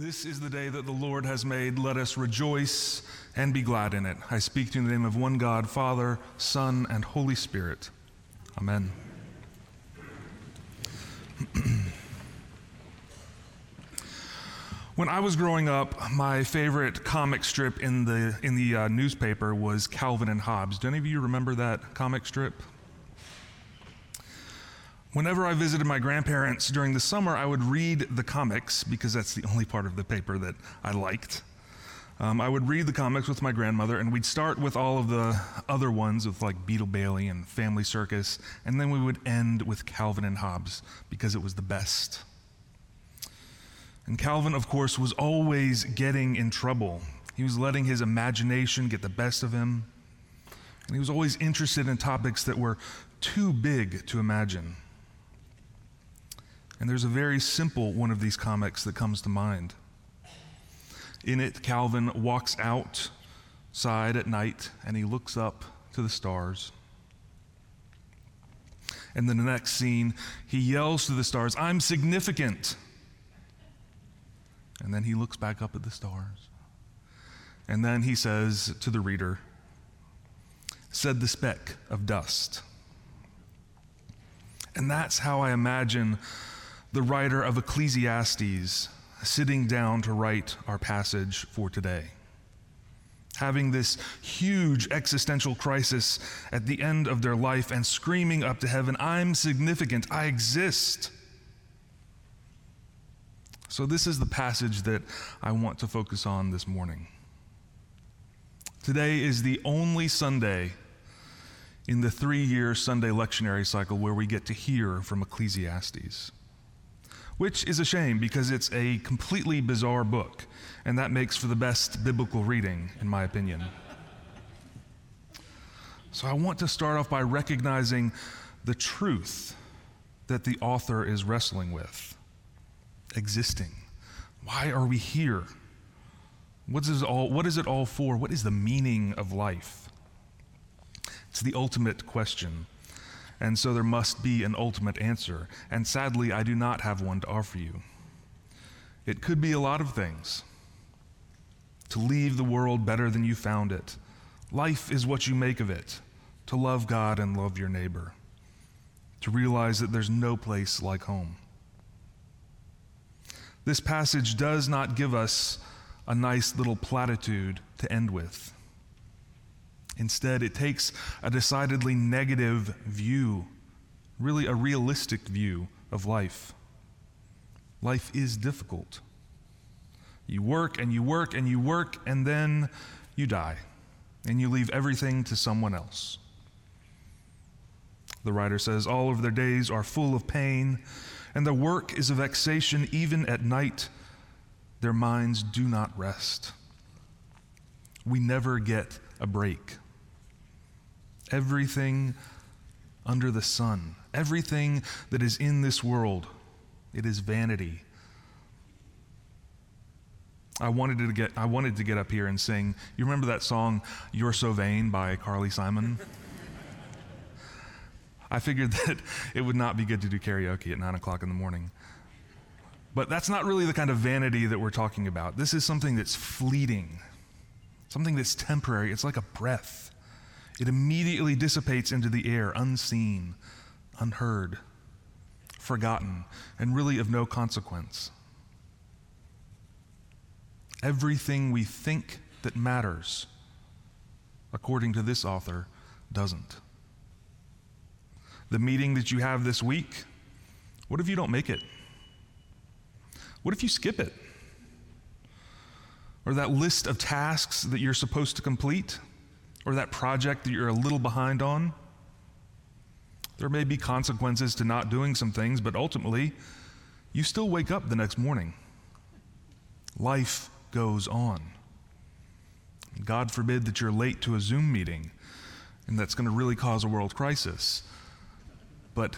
This is the day that the Lord has made. Let us rejoice and be glad in it. I speak to you in the name of one God, Father, Son, and Holy Spirit. Amen. when I was growing up, my favorite comic strip in the, in the uh, newspaper was Calvin and Hobbes. Do any of you remember that comic strip? Whenever I visited my grandparents during the summer, I would read the comics because that's the only part of the paper that I liked. Um, I would read the comics with my grandmother, and we'd start with all of the other ones with like Beetle Bailey and Family Circus, and then we would end with Calvin and Hobbes because it was the best. And Calvin, of course, was always getting in trouble. He was letting his imagination get the best of him, and he was always interested in topics that were too big to imagine. And there's a very simple one of these comics that comes to mind. In it, Calvin walks outside at night and he looks up to the stars. And then the next scene, he yells to the stars, I'm significant. And then he looks back up at the stars. And then he says to the reader, Said the speck of dust. And that's how I imagine the writer of Ecclesiastes sitting down to write our passage for today. Having this huge existential crisis at the end of their life and screaming up to heaven, I'm significant, I exist. So, this is the passage that I want to focus on this morning. Today is the only Sunday in the three year Sunday lectionary cycle where we get to hear from Ecclesiastes which is a shame because it's a completely bizarre book, and that makes for the best biblical reading, in my opinion. So I want to start off by recognizing the truth that the author is wrestling with existing. Why are we here? What is, all, what is it all for? What is the meaning of life? It's the ultimate question and so there must be an ultimate answer. And sadly, I do not have one to offer you. It could be a lot of things to leave the world better than you found it. Life is what you make of it, to love God and love your neighbor, to realize that there's no place like home. This passage does not give us a nice little platitude to end with. Instead, it takes a decidedly negative view, really a realistic view of life. Life is difficult. You work and you work and you work, and then you die, and you leave everything to someone else. The writer says, All of their days are full of pain, and their work is a vexation even at night. Their minds do not rest. We never get a break everything under the sun, everything that is in this world. It is vanity. I wanted to get I wanted to get up here and sing. You remember that song "You're So Vain" by Carly Simon? I figured that it would not be good to do karaoke at nine o'clock in the morning. But that's not really the kind of vanity that we're talking about. This is something that's fleeting, something that's temporary. It's like a breath. It immediately dissipates into the air, unseen, unheard, forgotten, and really of no consequence. Everything we think that matters, according to this author, doesn't. The meeting that you have this week, what if you don't make it? What if you skip it? Or that list of tasks that you're supposed to complete? or that project that you're a little behind on. There may be consequences to not doing some things, but ultimately, you still wake up the next morning. Life goes on. God forbid that you're late to a Zoom meeting, and that's going to really cause a world crisis. But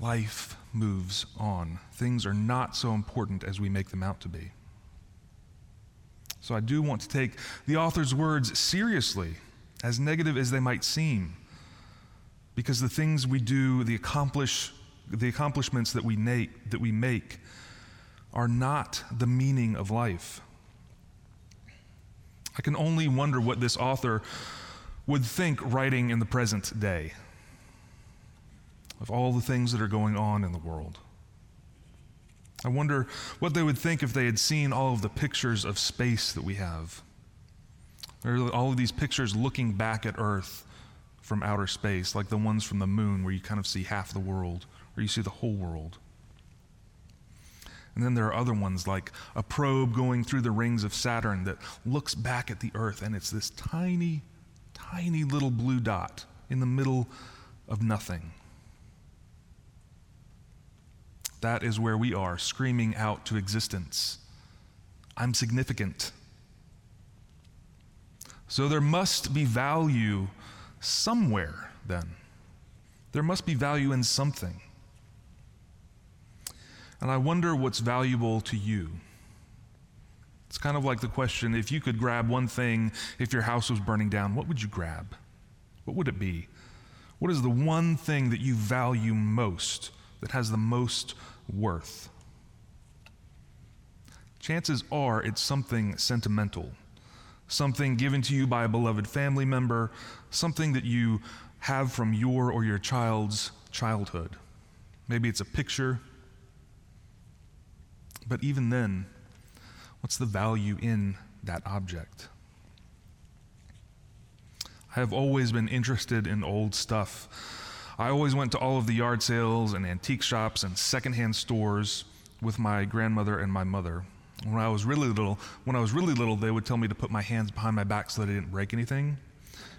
life moves on. Things are not so important as we make them out to be. So I do want to take the author's words seriously as negative as they might seem, because the things we do, the, accomplish, the accomplishments that we, na- that we make, are not the meaning of life. I can only wonder what this author would think writing in the present day of all the things that are going on in the world. I wonder what they would think if they had seen all of the pictures of space that we have. There are all of these pictures looking back at Earth from outer space, like the ones from the moon, where you kind of see half the world, or you see the whole world. And then there are other ones like a probe going through the rings of Saturn that looks back at the Earth, and it's this tiny, tiny little blue dot in the middle of nothing. That is where we are, screaming out to existence I'm significant. So there must be value somewhere, then. There must be value in something. And I wonder what's valuable to you. It's kind of like the question if you could grab one thing, if your house was burning down, what would you grab? What would it be? What is the one thing that you value most, that has the most worth? Chances are it's something sentimental, something given to you by a beloved family member, something that you have from your or your child's childhood. Maybe it's a picture, but even then, what's the value in that object? I have always been interested in old stuff. I always went to all of the yard sales and antique shops and secondhand stores with my grandmother and my mother. When I was really little, when I was really little, they would tell me to put my hands behind my back so that I didn't break anything.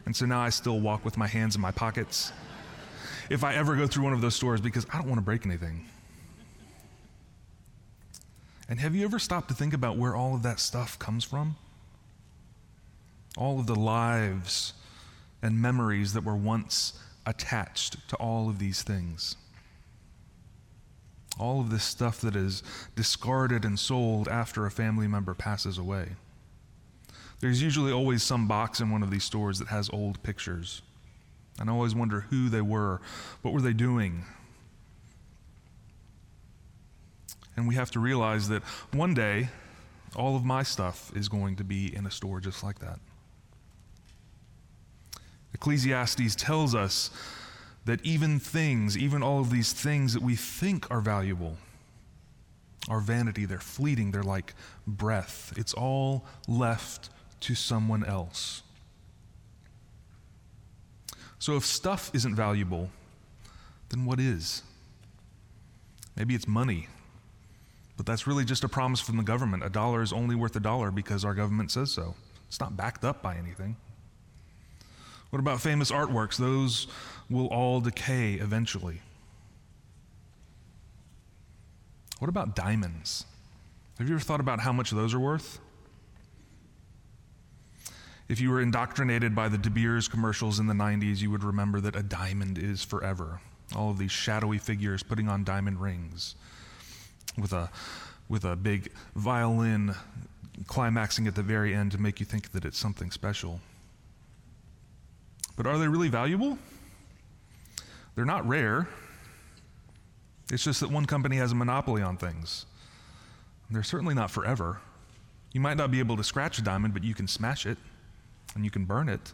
And so now I still walk with my hands in my pockets. If I ever go through one of those stores because I don't want to break anything. And have you ever stopped to think about where all of that stuff comes from? All of the lives and memories that were once attached to all of these things. All of this stuff that is discarded and sold after a family member passes away. There's usually always some box in one of these stores that has old pictures. And I always wonder who they were, what were they doing, And we have to realize that one day, all of my stuff is going to be in a store just like that. Ecclesiastes tells us that even things, even all of these things that we think are valuable, are vanity. They're fleeting. They're like breath. It's all left to someone else. So if stuff isn't valuable, then what is? Maybe it's money. But that's really just a promise from the government. A dollar is only worth a dollar because our government says so. It's not backed up by anything. What about famous artworks? Those will all decay eventually. What about diamonds? Have you ever thought about how much those are worth? If you were indoctrinated by the De Beers commercials in the 90s, you would remember that a diamond is forever. All of these shadowy figures putting on diamond rings with a, with a big violin climaxing at the very end to make you think that it's something special. But are they really valuable? They're not rare. It's just that one company has a monopoly on things. They're certainly not forever. You might not be able to scratch a diamond, but you can smash it and you can burn it.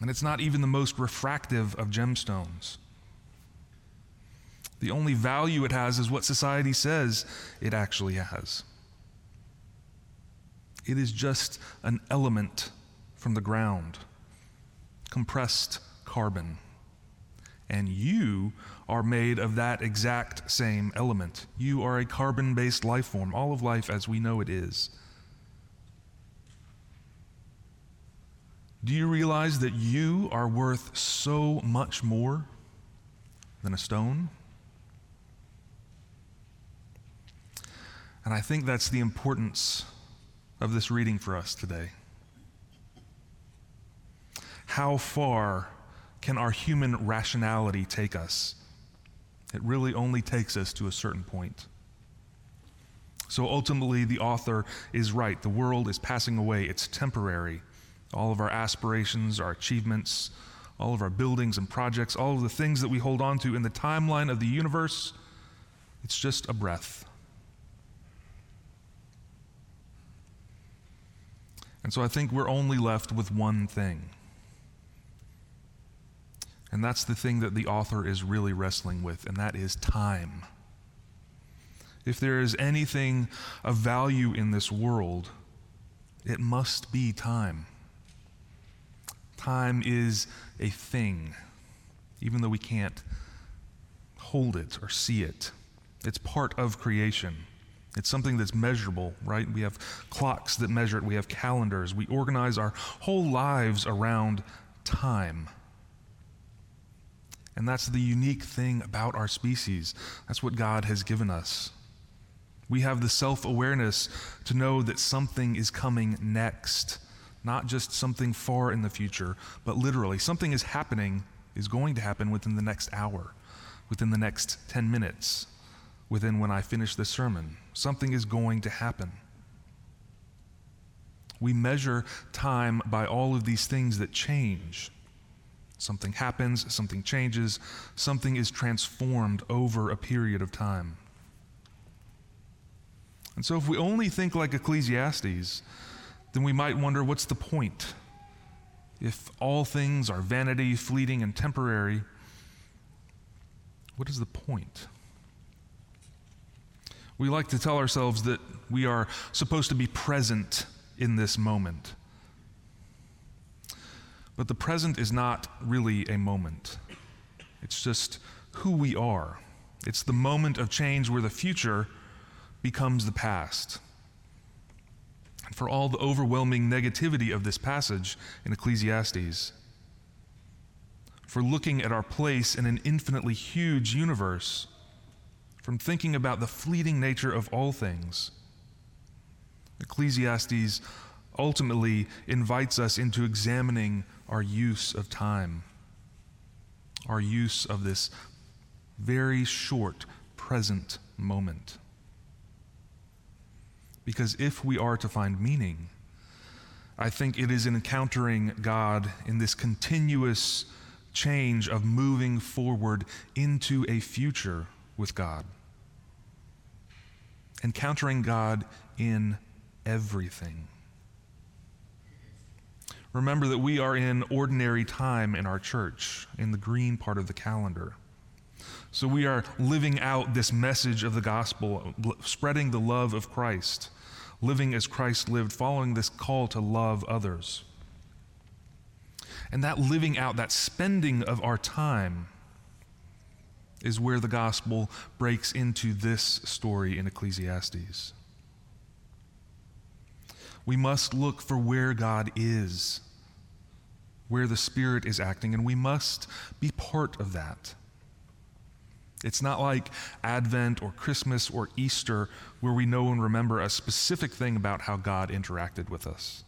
And it's not even the most refractive of gemstones. The only value it has is what society says it actually has. It is just an element from the ground, compressed carbon. And you are made of that exact same element. You are a carbon based life form, all of life as we know it is. Do you realize that you are worth so much more than a stone? And I think that's the importance of this reading for us today. How far can our human rationality take us? It really only takes us to a certain point. So ultimately, the author is right. The world is passing away, it's temporary. All of our aspirations, our achievements, all of our buildings and projects, all of the things that we hold on to in the timeline of the universe, it's just a breath. And so I think we're only left with one thing. And that's the thing that the author is really wrestling with, and that is time. If there is anything of value in this world, it must be time. Time is a thing, even though we can't hold it or see it. It's part of creation. It's something that's measurable, right? We have clocks that measure it, we have calendars. We organize our whole lives around time. And that's the unique thing about our species. That's what God has given us. We have the self awareness to know that something is coming next, not just something far in the future, but literally something is happening, is going to happen within the next hour, within the next 10 minutes, within when I finish this sermon. Something is going to happen. We measure time by all of these things that change. Something happens, something changes, something is transformed over a period of time. And so, if we only think like Ecclesiastes, then we might wonder what's the point? If all things are vanity, fleeting, and temporary, what is the point? We like to tell ourselves that we are supposed to be present in this moment. But the present is not really a moment, it's just who we are. It's the moment of change where the future becomes the past. And for all the overwhelming negativity of this passage in Ecclesiastes, for looking at our place in an infinitely huge universe, from thinking about the fleeting nature of all things, Ecclesiastes ultimately invites us into examining our use of time, our use of this very short present moment. Because if we are to find meaning, I think it is in encountering God in this continuous change of moving forward into a future with God. Encountering God in everything. Remember that we are in ordinary time in our church, in the green part of the calendar. So we are living out this message of the gospel, spreading the love of Christ, living as Christ lived, following this call to love others. And that living out, that spending of our time, is where the gospel breaks into this story in Ecclesiastes. We must look for where God is where the Spirit is acting, and we must be part of that. It's not like Advent or Christmas or Easter where we know and remember a specific thing about how God interacted with us.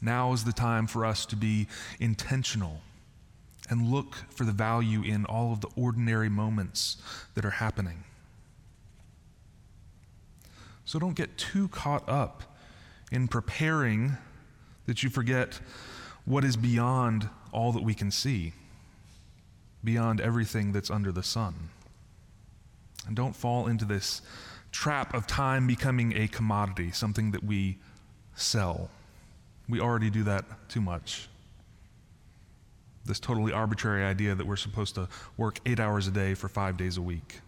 Now is the time for us to be intentional and look for the value in all of the ordinary moments that are happening. So don't get too caught up in preparing that you forget what is beyond all that we can see, beyond everything that's under the sun. And don't fall into this trap of time becoming a commodity, something that we sell. We already do that too much. This totally arbitrary idea that we're supposed to work eight hours a day for five days a week.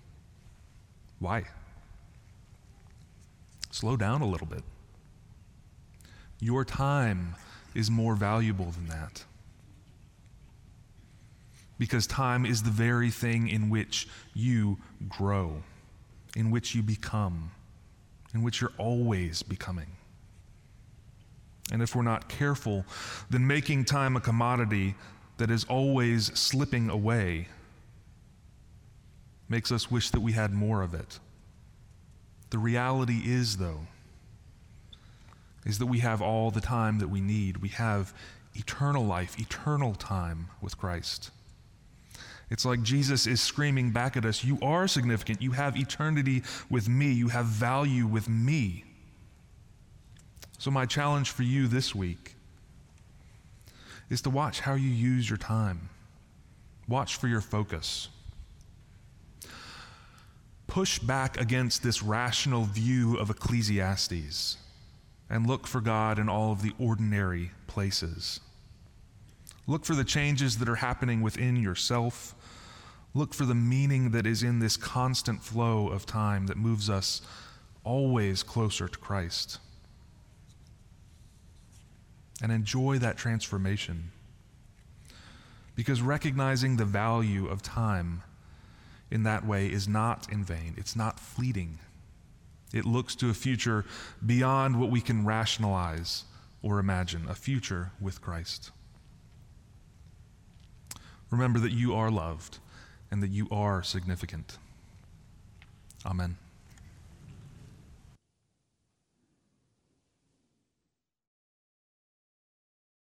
Why? Slow down a little bit. Your time is more valuable than that. Because time is the very thing in which you grow, in which you become, in which you're always becoming. And if we're not careful, then making time a commodity that is always slipping away makes us wish that we had more of it. The reality is, though, is that we have all the time that we need. We have eternal life, eternal time with Christ. It's like Jesus is screaming back at us You are significant. You have eternity with me. You have value with me. So, my challenge for you this week is to watch how you use your time, watch for your focus. push back against this rational view of Ecclesiastes and look for God in all of the ordinary places. Look for the changes that are happening within yourself. Look for the meaning that is in this constant flow of time that moves us always closer to Christ. And enjoy that transformation. Because recognizing the value of time in that way is not in vain, it's not fleeting. It looks to a future beyond what we can rationalize or imagine, a future with Christ. Remember that you are loved and that you are significant. Amen.